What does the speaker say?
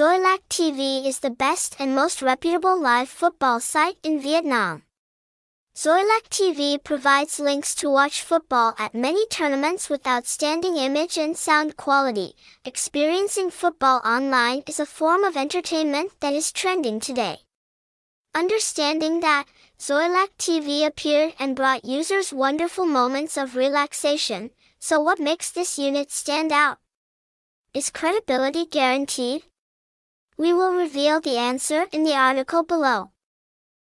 Xoilac TV is the best and most reputable live football site in Vietnam. Xoilac TV provides links to watch football at many tournaments with outstanding image and sound quality. Experiencing football online is a form of entertainment that is trending today. Understanding that, Xoilac TV appeared and brought users wonderful moments of relaxation. So what makes this unit stand out? Is credibility guaranteed? We will reveal the answer in the article below.